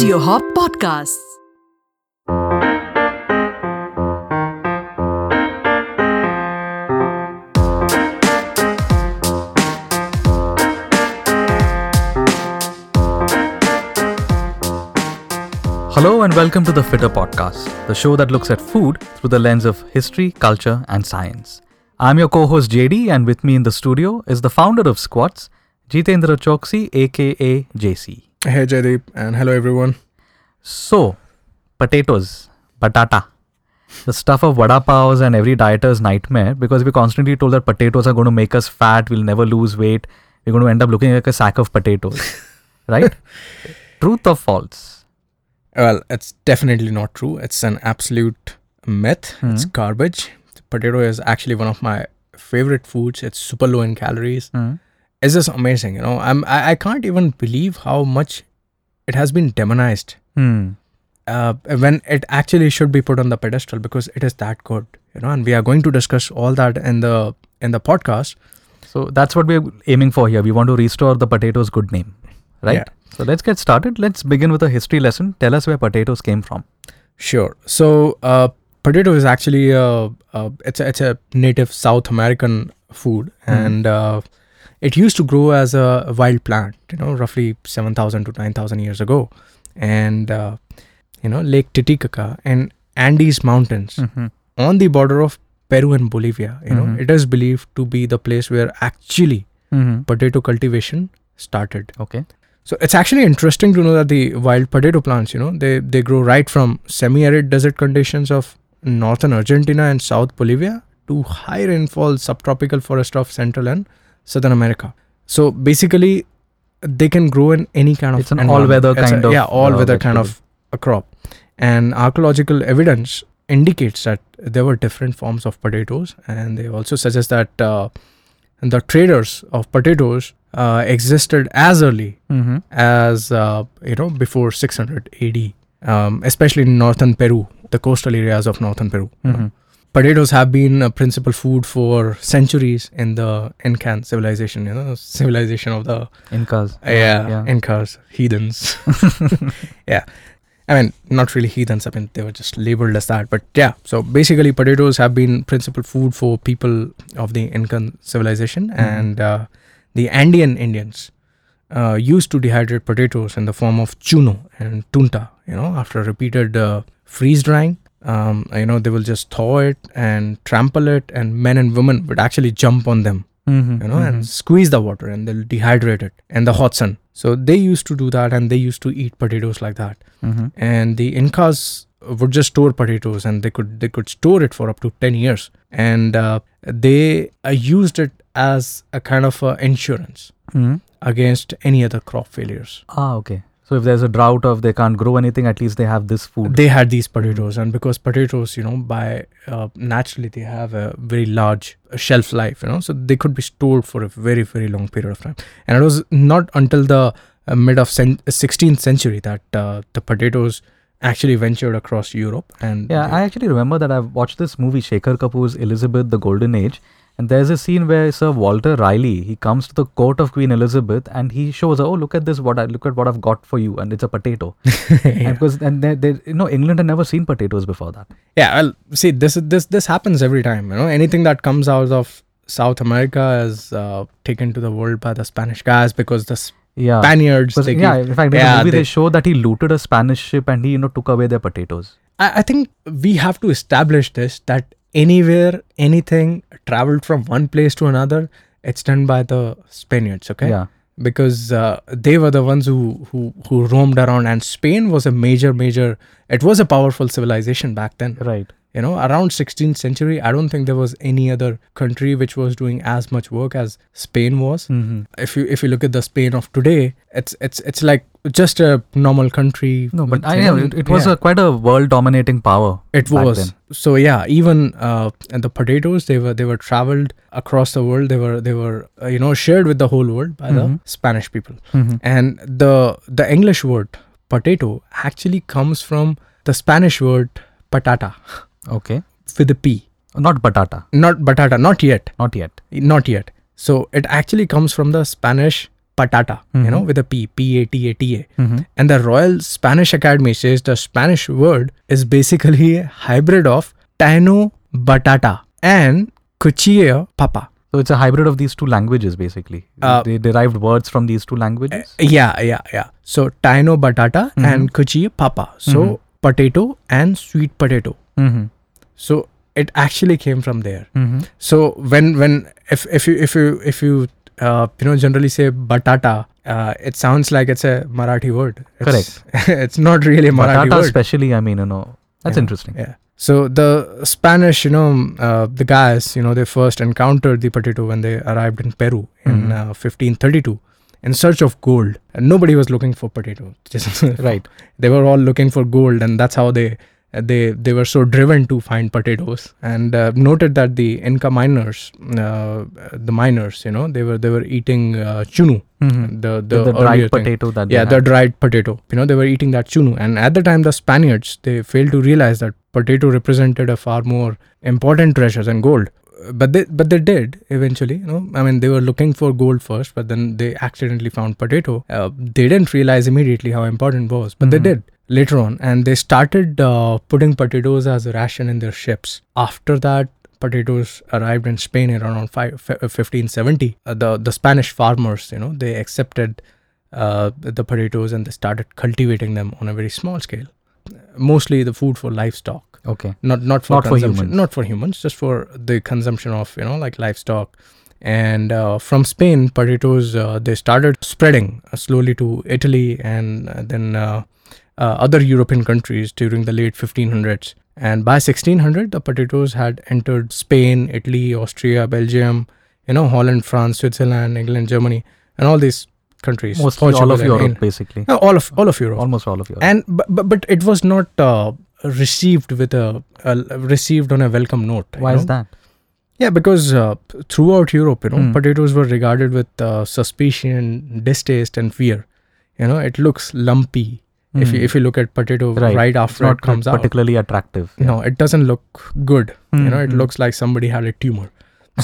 Audio Hop Podcasts. Hello and welcome to the Fitter Podcast, the show that looks at food through the lens of history, culture, and science. I'm your co host JD, and with me in the studio is the founder of Squats, Jitendra Chouksey, aka JC. Hey Jaideep and hello everyone. So, potatoes, batata, the stuff of vada paos and every dieter's nightmare because we're constantly told that potatoes are going to make us fat, we'll never lose weight, we're going to end up looking like a sack of potatoes. right? Truth or false? Well, it's definitely not true. It's an absolute myth. It's Hmm. garbage. Potato is actually one of my favorite foods. It's super low in calories. Hmm. It's just amazing. You know, I'm I, I can't even believe how much it has been demonized. Hmm. Uh, when it actually should be put on the pedestal because it is that good. You know, and we are going to discuss all that in the in the podcast. So that's what we're aiming for here. We want to restore the potatoes' good name, right? Yeah. So let's get started. Let's begin with a history lesson. Tell us where potatoes came from. Sure. So, uh, potato is actually a, a it's a, it's a native South American food, and uh, it used to grow as a wild plant. You know, roughly seven thousand to nine thousand years ago, and uh, you know Lake Titicaca and Andes Mountains Mm-hmm. on the border of Peru and Bolivia. You know, Mhm. it is believed to be the place where actually Mm-hmm. potato cultivation started. Okay. So it's actually interesting to know that the wild potato plants, you know, they, they grow right from semi-arid desert conditions of northern Argentina and South Bolivia to high rainfall subtropical forest of Central and Southern America. So basically, they can grow in any kind of It's an all-weather It's a- kind of, yeah, all-weather uh, kind of a crop. And archaeological evidence indicates that there were different forms of potatoes, and they also suggest that uh, the traders of potatoes uh, existed as early Mm-hmm. as uh, you know before 600 AD, um, especially in northern Peru, the coastal areas of northern Peru. you know. Mm-hmm. Potatoes have been a principal food for centuries in the Incan civilization. You know, civilization of the Incas. yeah, yeah. Incas, heathens. yeah. I mean, not really heathens. I mean, they were just labeled as that. But yeah, so basically, potatoes have been principal food for people of the Incan civilization, Mhm. and uh, the Andean Indians uh, used to dehydrate potatoes in the form of chuno and tunta. You know, after repeated uh, freeze drying, um, you know, they will just thaw it and trample it, and men and women would actually jump on them Mm-hmm. you know, and squeeze the water and they'll dehydrate it in the hot sun. So they used to do that and they used to eat potatoes like that. mm-hmm. And the Incas would just store potatoes and they could they could store it for up to 10 years and uh, they uh, used it as a kind of uh, insurance Mm-hmm. against any other crop failures Ah, okay. So if there's a drought or if they can't grow anything, at least they have this food. they had these potatoes and because potatoes you know by uh, naturally they have a very large uh, shelf life you know so they could be stored for a very very long period of time and it was not until the uh, mid of cen- 16th century that uh, the potatoes actually ventured across europe and Yeah, I actually remember that I've watched this movie, Shekhar Kapur's Elizabeth, the Golden Age, and there's a scene where Sir Walter Raleigh he comes to the court of Queen Elizabeth and he shows her, oh look at this, what I look at what I've got for you, and it's a potato. And because and they, they, you know England had never seen potatoes before that. yeah well see this is- this this happens every time you know anything that comes out of south america is uh, taken to the world by the spanish guys because the Yeah. spaniards they yeah, in fact, in yeah, the movie they, they- show that he looted a Spanish ship and he, you know, took away their potatoes. I, I think we have to establish this that anywhere anything traveled from one place to another, it's done by the Spaniards, okay? Yeah. Because uh, they were the ones who, who who roamed around, and Spain was a major, major. It was a powerful civilization back then. Right. You know, around 16th century, I don't think there was any other country which was doing as much work as Spain was. Mm-hmm. If you if you look at the Spain of today, it's it's it's like just a normal country. No, but I know it, it was yeah. a quite a world dominating power. It was so yeah. Even uh, and the potatoes they were they were traveled across the world. They were they were uh, you know shared with the whole world by Mhm. the Spanish people. Mhm. And the the English word potato actually comes from the Spanish word patata Okay. with a p. Not batata. Not batata. Not yet. Not yet. Not yet. So it actually comes from the Spanish patata, you know, with a P, P A T A T A. Mhm. And the Royal Spanish Academy says the Spanish word is basically a hybrid of Taino batata and Quechua papa. So it's a hybrid of these two languages, basically. Uh, they derived words from these two languages. Yeah, yeah, yeah. So Taino batata and Quechua papa. So Mhm. potato and sweet potato. Mm-hmm. So it actually came from there. Mm-hmm. So when when if if you if you if you uh, you know generally say batata, uh, it sounds like it's a Marathi word. It's, Correct. it's not really a Marathi Batata, word. especially, I mean, you know, that's Yeah, interesting. Yeah. So the Spanish, you know, uh, the guys, you know, they first encountered the potato when they arrived in Peru in Mhm. uh, 1532 in search of gold. And nobody was looking for potato. Right. they were all looking for gold, and that's how they they they were so driven to find potatoes. And uh, noted that the Inca miners, uh, the miners, you know, they were they were eating uh, chunu, Mm-hmm. the The, the, dried thing. potato that they yeah the dried potato. You know they were eating that chunu. And at the time the spaniards they failed to realize that potato represented a far more important treasure than gold. But they but they did eventually you know. I mean they were looking for gold first but then they accidentally found potato. Uh, they didn't realize immediately how important it was but they Mhm. did later on and they started uh, putting potatoes as a ration in their ships. After that potatoes arrived in spain around five, 1570 uh, the the spanish farmers you know they accepted uh, the potatoes and they started cultivating them on a very small scale. Mostly the food for livestock. Okay. not not for Not for humans. not for humans just for the consumption of you know like livestock. And uh, from spain potatoes uh, they started spreading uh, slowly to italy and uh, then uh, uh, other european countries during the late 1500s and by 1600 the potatoes had entered spain italy austria belgium you know holland france switzerland england germany and all these countries Mostly all of Europe, England. basically. No, all of all of europe Almost all of Europe. and but, but but it was not uh, received with a, a received on a welcome note Why is know? that? yeah because uh, throughout europe you know Hmm. potatoes were regarded with uh, suspicion distaste and fear you know it looks lumpy if you Hmm. if you look at potato Right. right, after it comes out particularly attractive. no it doesn't look good you know it Mhm. looks like somebody had a tumor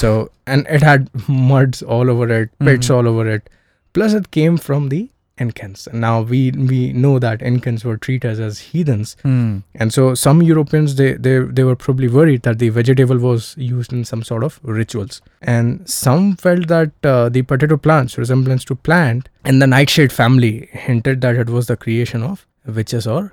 so and it had muds all over it pits Mhm. all over it plus it came from the incans and now we we know that incans were treated as heathens Hmm. and so some Europeans they, they they were probably worried that the vegetable was used in some sort of rituals. And some felt that uh, the potato plant's resemblance to plant in the nightshade family hinted that it was the creation of witches or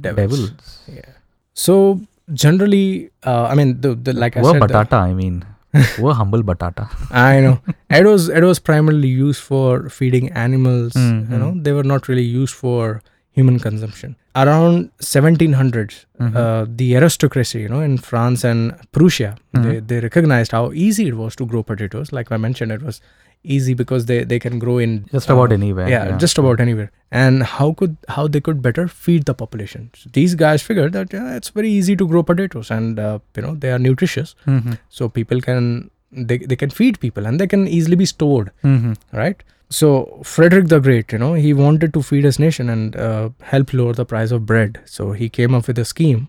devils. Devils. So generally, uh, I mean, the, the like I Poor said, the- batata, I mean. Poor humble batata. I know it was it was primarily used for feeding animals. You Mhm. know, they were not really used for human consumption. Around 1700s, Mhm. uh, the aristocracy, you know, in France and Prussia, they, Mhm. they recognized how easy it was to grow potatoes. Like I mentioned, it was easy because they, they can grow in Just about uh, anywhere. yeah, just about anywhere. And how could how they could better feed the population? So these guys figured that yeah, it's very easy to grow potatoes, and uh, you know they are nutritious, Mhm. so people can they, they can feed people and they can easily be stored Mhm. right so frederick the great you know he wanted to feed his nation and uh, help lower the price of bread so he came up with a scheme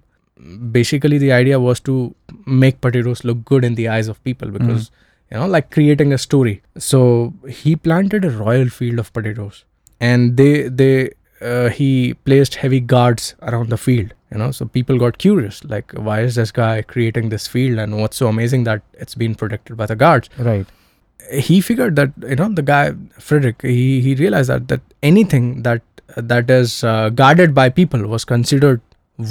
basically the idea was to make potatoes look good in the eyes of people because you know like creating a story. So he planted a royal field of potatoes and they they uh, he placed heavy guards around the field you know. So people got curious like why is this guy creating this field and what's so amazing that it's been protected by the guards? Right. he figured that you know the guy Frederick he he realized that that anything that that is uh, guarded by people was considered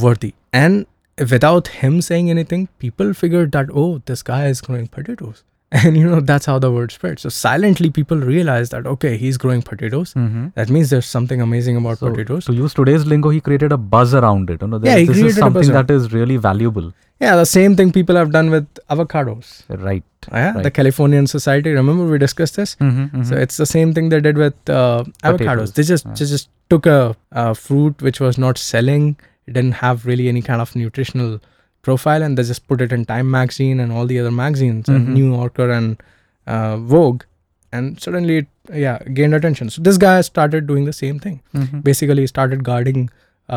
worthy. And without him saying anything people figured that oh this guy is growing potatoes and you know that's how the word spread so silently people realized that okay he's growing potatoes Mhm. that means there's something amazing about So, potatoes to use today's lingo, he created a buzz around it. You know, Yeah, there- he this is something that is really valuable. yeah the same thing people have done with avocados Right. yeah the Californian Society remember we discussed this Mhm, So mhm. it's the same thing they did with uh, avocados. Potatoes, They just, yeah. just just took a, a fruit which was not selling. It didn't have really any kind of nutritional profile, and they just put it in Time magazine and all the other magazines and Mhm. New Yorker and uh, Vogue, and suddenly it yeah gained attention. So this guy started doing the same thing. Mhm. Basically, he started guarding.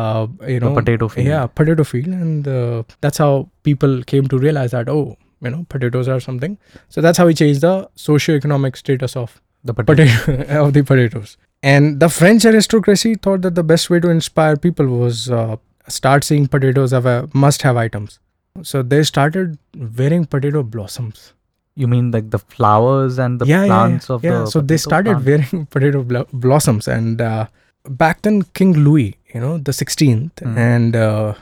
Uh, you The know, potato field. yeah, potato field, and uh, that's how people came to realize that oh, you know, potatoes are something. So that's how he changed the socio-economic status of The potato. potato of the potatoes. And the French aristocracy thought that the best way to inspire people was uh, start seeing potatoes as a must-have items. So they started wearing potato blossoms. You mean like the flowers and the yeah, plants yeah, of yeah. the so they started plant? wearing potato blo- blossoms, and uh, back then King Louis, you know, the 16th, Mm. and uh,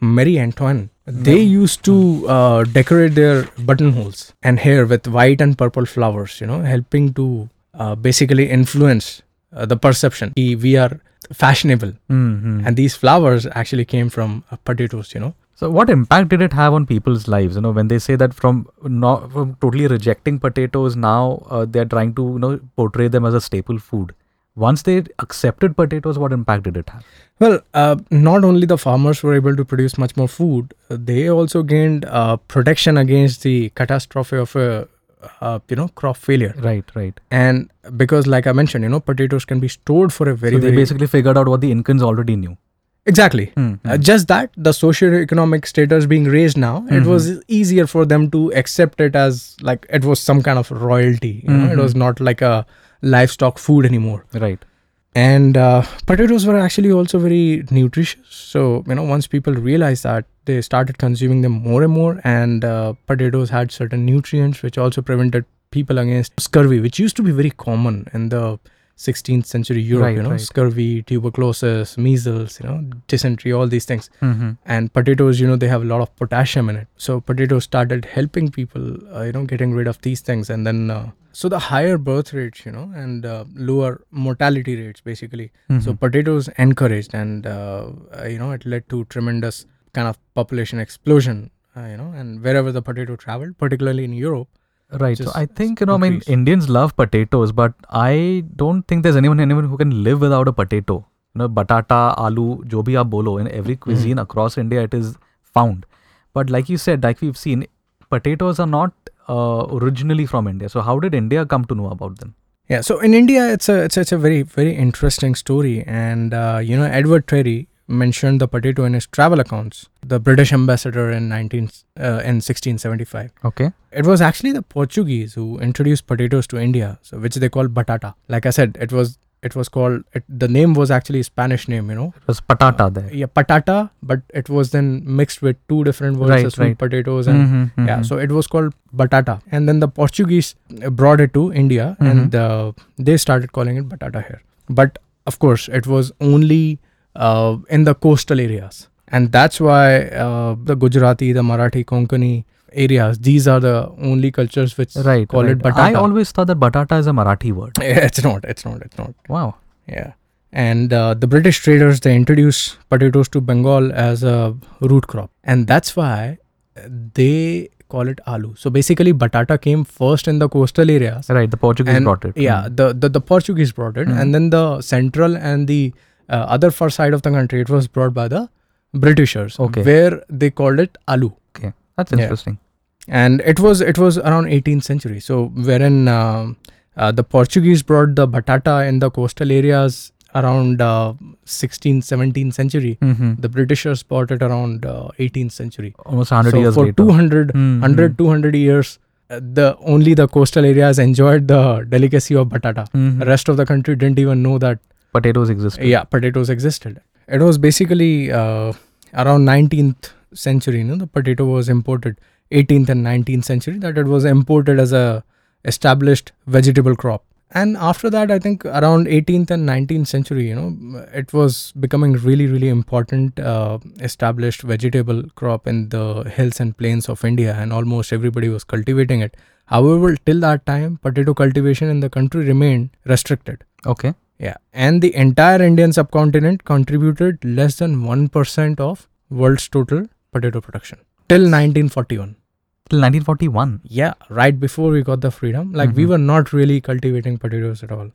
Marie Antoine, they Yeah. used to uh, decorate their buttonholes and hair with white and purple flowers, you know, helping to uh, basically influence uh, the perception. We are fashionable, Mhm. and these flowers actually came from uh, potatoes, you know. So what impact did it have on people's lives? You know, when they say that from not from totally rejecting potatoes, now uh, they're trying to you know portray them as a staple food. Once they accepted potatoes, what impact did it have? Well, uh, not only the farmers were able to produce much more food, uh, they also gained uh, protection against the catastrophe of a uh, you know crop failure. Right, right. And because, like I mentioned, you know, potatoes can be stored for a very so they very basically figured out what the Incans already knew. exactly. Hmm, Uh, just that the socio-economic status being raised now, it Mhm. was easier for them to accept it as like it was some kind of royalty. You know, it was Mhm. not like a livestock food anymore. Right. and uh, potatoes were actually also very nutritious so you know once people realized that they started consuming them more and more and uh, potatoes had certain nutrients which also prevented people against scurvy which used to be very common in the 16th century europe Right, you know right. scurvy tuberculosis measles you know dysentery all these things Mm-hmm. and potatoes you know they have a lot of potassium in it so potatoes started helping people uh, you know getting rid of these things and then uh, so the higher birth rates you know and uh, lower mortality rates basically Mm-hmm. so potatoes encouraged and uh, you know it led to tremendous kind of population explosion uh, you know and wherever the potato traveled particularly in europe Right. So I think you know, I mean. Indians love potatoes, but I don't think there's anyone anyone who can live without a potato. You know, batata, aloo, jo bhi aap bolo, in every cuisine across India, it is found. But like you said, like we've seen, potatoes are not uh, originally from India. So how did India come to know about them? Yeah, so in India, it's a it's, it's a very very interesting story, and uh, you know Edward Terry mentioned the potato in his travel accounts. The British ambassador in nineteen uh, in sixteen seventy five. Okay. It was actually the Portuguese who introduced potatoes to India, so which they call batata. Like I said, it was it was called it, the name was actually a Spanish name, you know. It was patata there. Yeah, patata, but it was then mixed with two different words, Right, sweet right. potatoes and Mhm, yeah mhm. so it was called batata and then the portuguese uh, brought it to india Mhm. and uh, they started calling it batata here but of course it was only uh, in the coastal areas and that's why uh, the gujarati the marathi konkani areas these are the only cultures which right. call right. it batata I always thought that batata is a Marathi word. it's not it's not it's not Wow. yeah and uh, the british traders they introduced potatoes to bengal as a root crop and that's why they call it aloo so basically batata came first in the coastal areas Right. The Portuguese brought it. yeah Mm. the, the the portuguese brought it Mm. and then the central and the other far side of the country it was brought by the britishers Okay. where they called it alu. Okay. That's Yeah. interesting. and it was it was around 18th century so wherein um uh, the portuguese brought the batata in the coastal areas around uh, 16th 17th century Mm-hmm. the britishers brought it around uh, 18th century Almost 100 so years for later. 200 Mhm. 100 200 years uh, the only the coastal areas enjoyed the delicacy of batata Mhm. the rest of the country didn't even know that Potatoes existed. yeah potatoes existed it was basically uh, around 19th century you know, the potato was imported 18th and 19th century that it was imported as a established vegetable crop and after that i think around 18th and 19th century you know it was becoming really really important uh, established vegetable crop in the hills and plains of india and almost everybody was cultivating it however till that time potato cultivation in the country remained restricted Okay. Yeah, and the entire Indian subcontinent contributed less than 1% of world's total potato production till 1941. Till 1941. Yeah, right before we got the freedom, like we Mhm. were not really cultivating potatoes at all.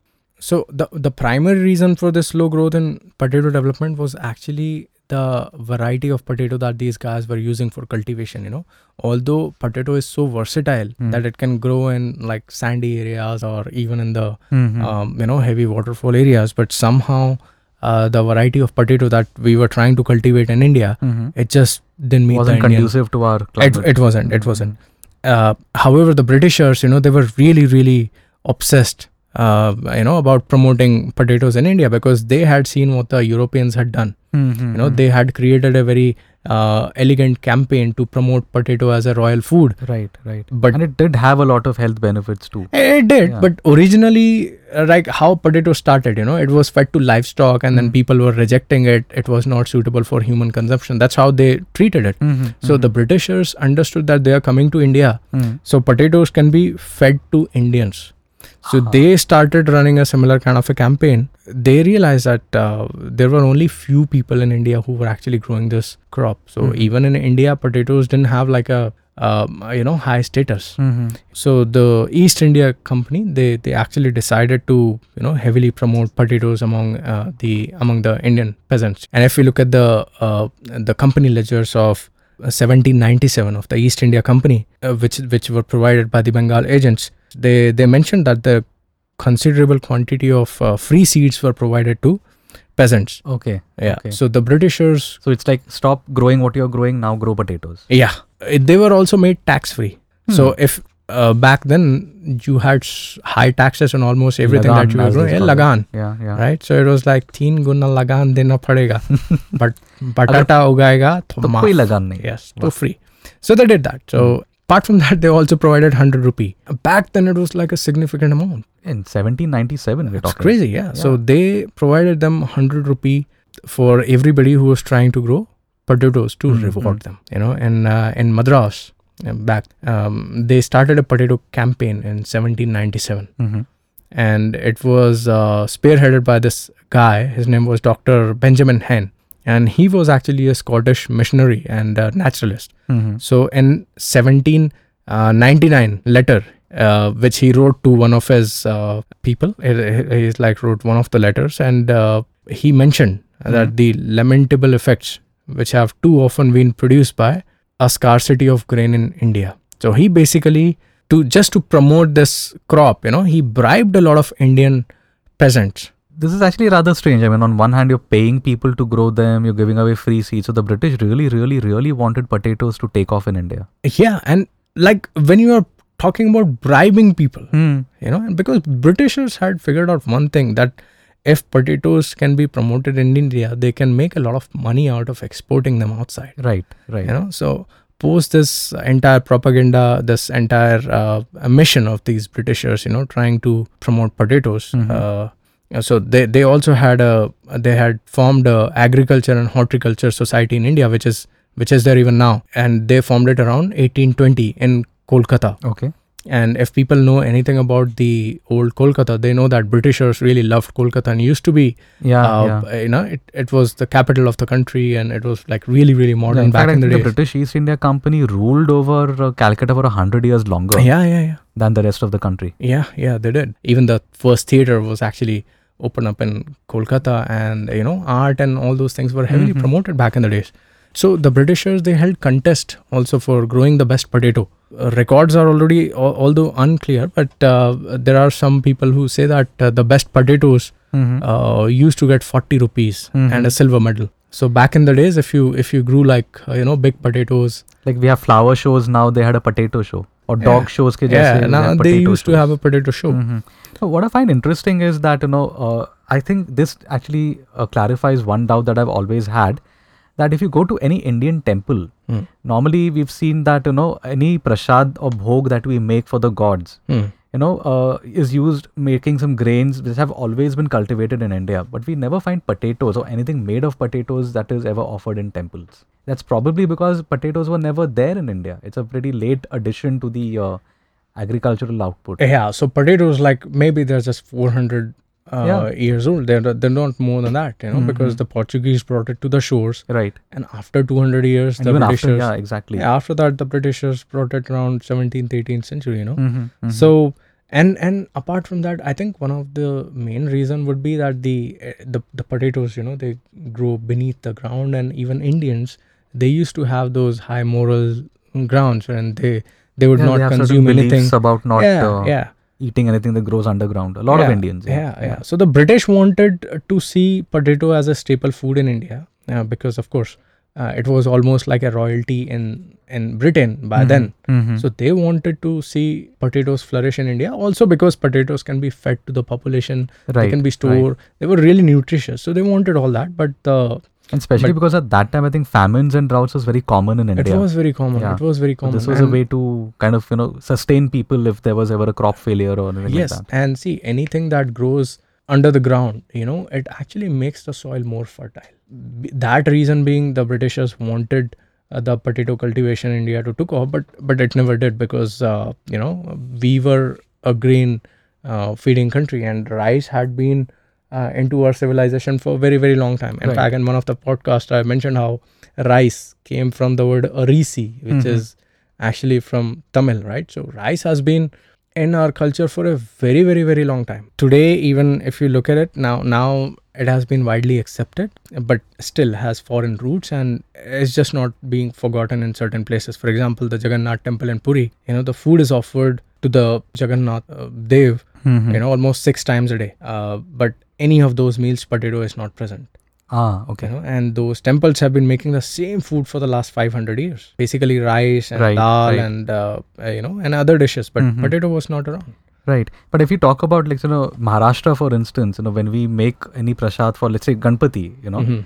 So the the primary reason for this slow growth in potato development was actually the variety of potato that these guys were using for cultivation, you know. Although potato is so versatile Hmm. that it can grow in like sandy areas or even in the Mhm. um, you know heavy waterfall areas but somehow uh, the variety of potato that we were trying to cultivate in india Mhm. it just didn't meet wasn't the Indian. conducive to our It, climate. it wasn't it wasn't uh, however the britishers you know they were really really obsessed uh, you know, about promoting potatoes in India because they had seen what the Europeans had done. Mm-hmm. You know, they had created a very uh, elegant campaign to promote potato as a royal food. right, right. But and it did have a lot of health benefits too. it did, Yeah. but originally, uh, like how potato started, you know, it was fed to livestock, and then Mm. people were rejecting it. It was not suitable for human consumption. That's how they treated it. Mm-hmm. So the Britishers understood that they are coming to India, Mm. so potatoes can be fed to Indians. So Ah. they started running a similar kind of a campaign. They realized that uh, there were only few people in India who were actually growing this crop. So Mhm. even in India, potatoes didn't have like a um, you know high status. Mm-hmm. So the East India Company they they actually decided to you know heavily promote potatoes among uh, the among the Indian peasants. And if we look at the uh, the company ledgers of uh, 1797 of the East India Company, uh, which which were provided by the Bengal agents, they they mentioned that the considerable quantity of uh, free seeds were provided to peasants. Okay. Yeah. Okay. So the Britishers. So it's like stop growing what you're growing now, grow potatoes. Yeah. It, they were also made tax free. Hmm. So if uh, back then you had high taxes on almost everything lagan, that you were growing, yeah, lagan. Yeah, yeah. Right. So it was like teen guna lagan dena padega, but batata ugaega to, to koi lagan nahi. Yes, wow. to free. So they did that. So hmm apart from that, they also provided hundred rupee. Back then, it was like a significant amount. In 1797, we're It's talking. crazy, yeah. So they provided them hundred rupee for everybody who was trying to grow potatoes to Mm, reward them. You know, and uh, in Madras, uh, back um, they started a potato campaign in 1797, Mm-hmm. and it was uh, spearheaded by this guy. His name was Dr. Benjamin Henn, and he was actually a Scottish missionary and uh, naturalist. Mm-hmm. So in 1799 letter, uh, which he wrote to one of his uh, people, he, he's like wrote one of the letters, and uh, he mentioned that the lamentable effects which have too often been produced by a scarcity of grain in India. So he basically to just to promote this crop, you know, he bribed a lot of Indian peasants. This is actually rather strange. I mean, on one hand, you're paying people to grow them, you're giving away free seeds. So the British really, really, really wanted potatoes to take off in India. Yeah, and like when you are talking about bribing people, Hmm. you know and because britishers had figured out one thing that if potatoes can be promoted in india they can make a lot of money out of exporting them outside Right, right. you know so post this entire propaganda this entire uh, mission of these britishers you know trying to promote potatoes Mhm. uh, so they, they also had a they had formed a agriculture and horticulture society in india which is which is there even now and they formed it around 1820 in kolkata Okay. and if people know anything about the old Kolkata, they know that Britishers really loved Kolkata and used to be, Yeah, uh, yeah. you know, it, it was the capital of the country and it was like really, really modern Yeah, in back fact, in the the British East India Company ruled over uh, Calcutta for a hundred years longer yeah, yeah, yeah. than the rest of the country. Yeah, yeah, they did. Even the first theater was actually opened up in Kolkata and, you know, art and all those things were heavily Mhm. promoted back in the days. So the Britishers, they held contest also for growing the best potato. Uh, records are already, al- although unclear, but uh, there are some people who say that uh, the best potatoes Mm-hmm. uh, used to get 40 rupees Mhm. and a silver medal so back in the days if you if you grew like uh, you know big potatoes like we have flower shows now, they had a potato show. Or dog Yeah. shows ke yeah jaise now they used to have a potato show Mhm. So what I find interesting is that you know uh, I think this actually uh, clarifies one doubt that I've always had that if you go to any Indian temple, Hmm. normally we've seen that you know any prasad or bhog that we make for the gods, Hmm. you know, uh, is used making some grains which have always been cultivated in India, but we never find potatoes or anything made of potatoes that is ever offered in temples. That's probably because potatoes were never there in India. It's a pretty late addition to the uh, agricultural output. yeah so potatoes like maybe they're just 400 uh, Yeah. years old they're they're not more than that you know because Mhm. the portuguese brought it to the shores Right. and after 200 years And the even after, britishers yeah, exactly. after that the britishers brought it around 17th 18th century you know Mhm, mhm. so and and apart from that i think one of the main reason would be that the eh, the, the potatoes you know they grow beneath the ground and even indians they used to have those high moral grounds and they they would Yeah, not certain consume anything about not yeah uh, yeah eating anything that grows underground. A lot of Yeah, Indians. yeah, yeah so the british wanted to see potato as a staple food in india uh, because of course uh, it was almost like a royalty in in Britain by Mhm. then. Mhm. So they wanted to see potatoes flourish in India. Also because potatoes can be fed to the population, they can be right. stored. They were really nutritious. So they wanted all that. But the And especially but- because at that time, I think famines and droughts was very common in India. it was very common. Yeah. It was very common. this was a way to kind of you know sustain people if there was ever a crop failure or anything yes, like that. and see anything that grows under the ground, you know, it actually makes the soil more fertile. That reason being, the Britishers wanted uh, the potato cultivation in India to took off, but but it never did because uh, you know we were a grain uh, feeding country, and rice had been uh, into our civilization for a very very long time. In Right. fact, in one of the podcasts, I mentioned how rice came from the word arisi, which Mhm. is actually from Tamil, right? So rice has been in our culture for a very very very long time today even if you look at it now now it has been widely accepted but still has foreign roots and it's just not being forgotten in certain places for example the jagannath temple in puri you know the food is offered to the jagannath uh, dev Mhm. you know almost six times a day uh, but any of those meals potato is not present Ah, okay. you know and those temples have been making the same food for the last 500 years basically rice and Right, dal right. and uh, uh, you know and other dishes but Mhm. potato was not around Right. But if you talk about like you know Maharashtra for instance, you know when we make any prasad for let's say Ganpati, you know, Mhm.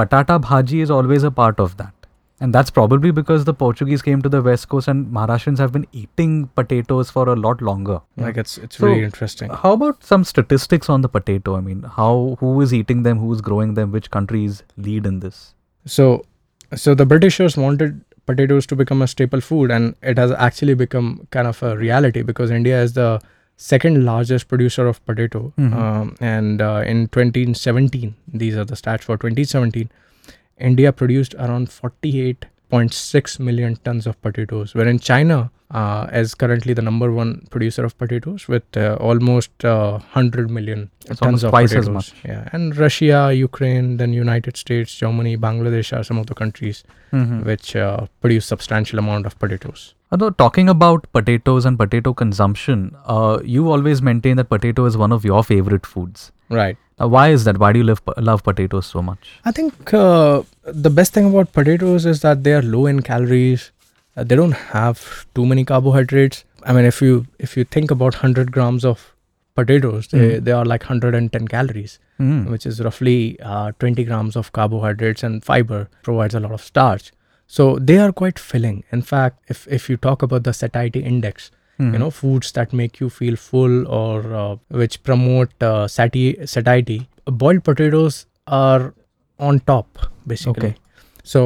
batata bhaji is always a part of that. And that's probably because the Portuguese came to the west coast and Maharashtrians have been eating potatoes for a lot longer. like it's it's So, really interesting How about some statistics on the potato? I mean, how who is eating them, who is growing them, which countries lead in this? so so the britishers wanted potatoes to become a staple food and it has actually become kind of a reality because india is the second largest producer of potato Mhm. um, and uh, in 2017 these are the stats for 2017 india produced around 48.6 million tons of potatoes wherein china uh, is currently the number one producer of potatoes with uh, almost uh, 100 million It's tons of twice as potatoes. much. Yeah, and Russia, Ukraine, then United States, Germany, Bangladesh are some of the countries Mm-hmm. which uh, produce substantial amount of potatoes. Although talking about potatoes and potato consumption, uh, you always maintain that potato is one of your favorite foods. Right. Now, why is that? Why do you love, love potatoes so much? I think uh, the best thing about potatoes is that they are low in calories. Uh, they don't have too many carbohydrates. I mean, if you if you think about 100 grams of potatoes, they, Mm. they are like 110 calories. Mm. which is roughly uh, 20 grams of carbohydrates and fiber provides a lot of starch so they are quite filling in fact if, if you talk about the satiety index Mhm. you know foods that make you feel full or uh, which promote uh, sati- satiety boiled potatoes are on top basically Okay. so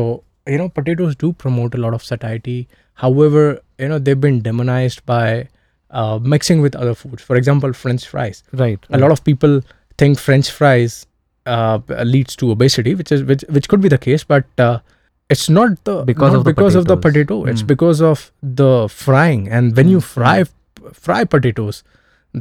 you know potatoes do promote a lot of satiety however you know they've been demonized by uh, mixing with other foods for example french fries Right. a lot of people think french fries uh, leads to obesity which is which, which could be the case but uh, it's not the Because not of the because of the potato it's Mm. because of the frying and when you Mm, fry fry potatoes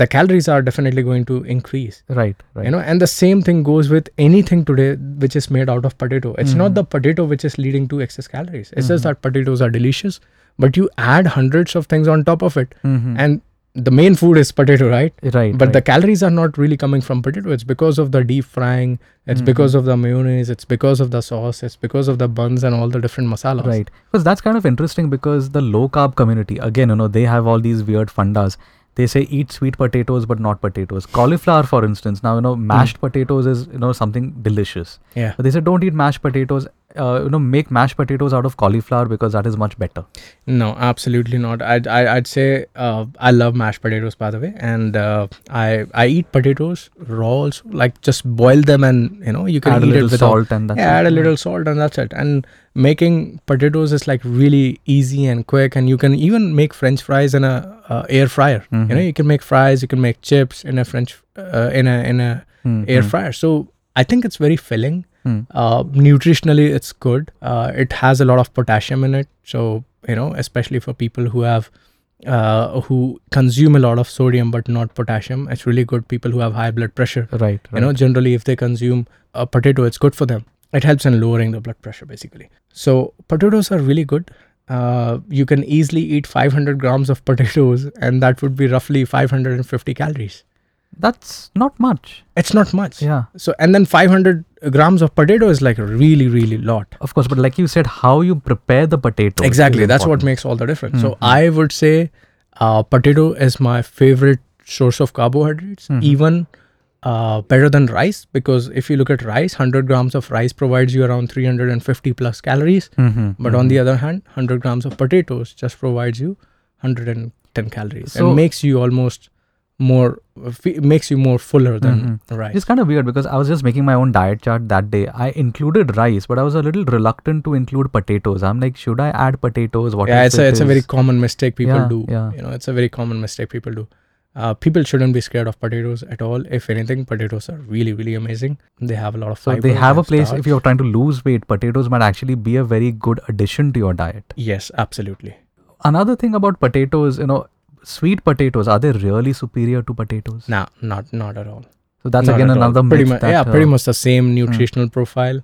the calories are definitely going to increase Right. Right. you know and the same thing goes with anything today which is made out of potato it's Mhm. not the potato which is leading to excess calories it's Mhm. just that potatoes are delicious but you add hundreds of things on top of it Mhm. and the main food is potato right right. but the calories are not really coming from potato it's because of the deep frying it's Mhm. because of the mayonnaise it's because of the sauce it's because of the buns and all the different masalas Right. Because that's kind of interesting because the low carb community, again, you know, they have all these weird fundas. They say eat sweet potatoes but not potatoes. Cauliflower, for instance, now, you know, mashed potatoes is, you know, something delicious. yeah But they say don't eat mashed potatoes. Uh, you know, make mashed potatoes out of cauliflower because that is much better. no absolutely not i'd, I, I'd say uh, i love mashed potatoes by the way and uh, i i eat potatoes raw also like just boil them and you know you can Add a little it without salt and that's yeah, it. add a little salt and that's it. And making potatoes is like really easy and quick, and you can even make French fries in a uh, air fryer. You know, you can make fries, you can make chips in a French uh, in a in a Hmm, air fryer. So I think it's very filling. Hmm. Uh, nutritionally, it's good. Uh, it has a lot of potassium in it. So you know, especially for people who have uh, who consume a lot of sodium but not potassium, it's really good. People who have high blood pressure Right, right. you know generally if they consume a potato it's good for them it helps in lowering the blood pressure basically so potatoes are really good uh, you can easily eat 500 grams of potatoes and that would be roughly 550 calories that's not much. it's not much Yeah. so and then 500 grams of potato is like really really lot. Of course, but like you said, how you prepare the potato. exactly that's what makes all the difference so Mhm. i would say uh, potato is my favorite source of carbohydrates Mhm. even uh, better than rice because if you look at rice 100 grams of rice provides you around 350 plus calories Mhm, but on mhm. the other hand 100 grams of potatoes just provides you 110 calories So- and makes you almost more fe- makes you more fuller than rice It's kind of weird because I was just making my own diet chart that day. I included rice, but I was a little reluctant to include potatoes. I'm like, should I add potatoes? What yeah it's a it it's a very common mistake people Yeah, do yeah. you know it's a very common mistake people do uh, people shouldn't be scared of potatoes at all if anything potatoes are really really amazing they have a lot of So fiber they have a place starch. if you're trying to lose weight, potatoes might actually be a very good addition to your diet. yes absolutely Another thing about potatoes, you know, sweet potatoes, are they really superior to potatoes? nah not not at all So that's Not again all. another pretty myth much that, yeah uh, pretty much the same nutritional profile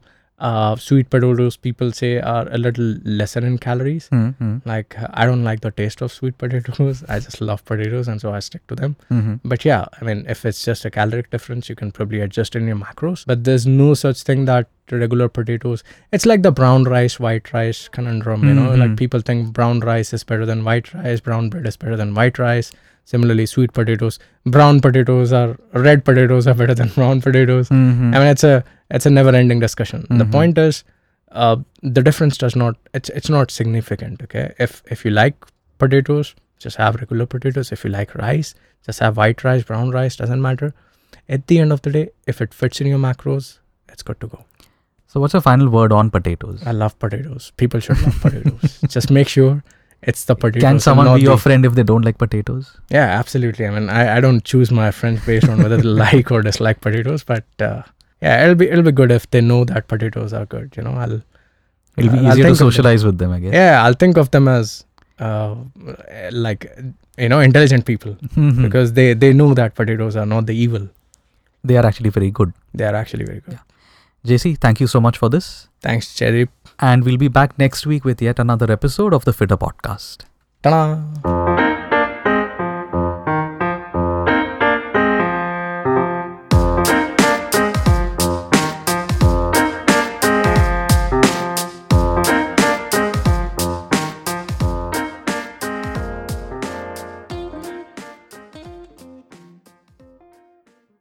uh, sweet potatoes people say are a little lesser in calories hmm, hmm, like i don't like the taste of sweet potatoes i just love potatoes and so i stick to them mhm. But yeah, I mean, if it's just a caloric difference, you can probably adjust in your macros. But there's no such thing that regular potatoes. It's like the brown rice, white rice conundrum. You know, Mhm. like people think brown rice is better than white rice, brown bread is better than white rice. Similarly, sweet potatoes, brown potatoes are red potatoes are better than brown potatoes. Mhm. I mean, it's a it's a never-ending discussion. The Mhm. point is, uh, the difference does not it's it's not significant. Okay, if if you like potatoes, just have regular potatoes. If you like rice, just have white rice, brown rice. Doesn't matter. At the end of the day, if it fits in your macros, it's good to go. So what's your final word on potatoes? I love potatoes. People should love potatoes. Just make sure it's the potatoes. Can someone be your the- friend if they don't like potatoes? Yeah, absolutely. I mean, I, I don't choose my friends based on whether they like or dislike potatoes, but uh, yeah, it'll be it'll be good if they know that potatoes are good. You know, I'll It'll be I'll- easier to them. socialize with them, I guess. yeah, I'll think of them as uh, like you know intelligent people Mhm. because they they know that potatoes are not the evil. they are actually very good. They are actually very good. JC, thank you so much for this. Thanks, Cherry. And we'll be back next week with yet another episode of the Fitter Podcast. Ta-da!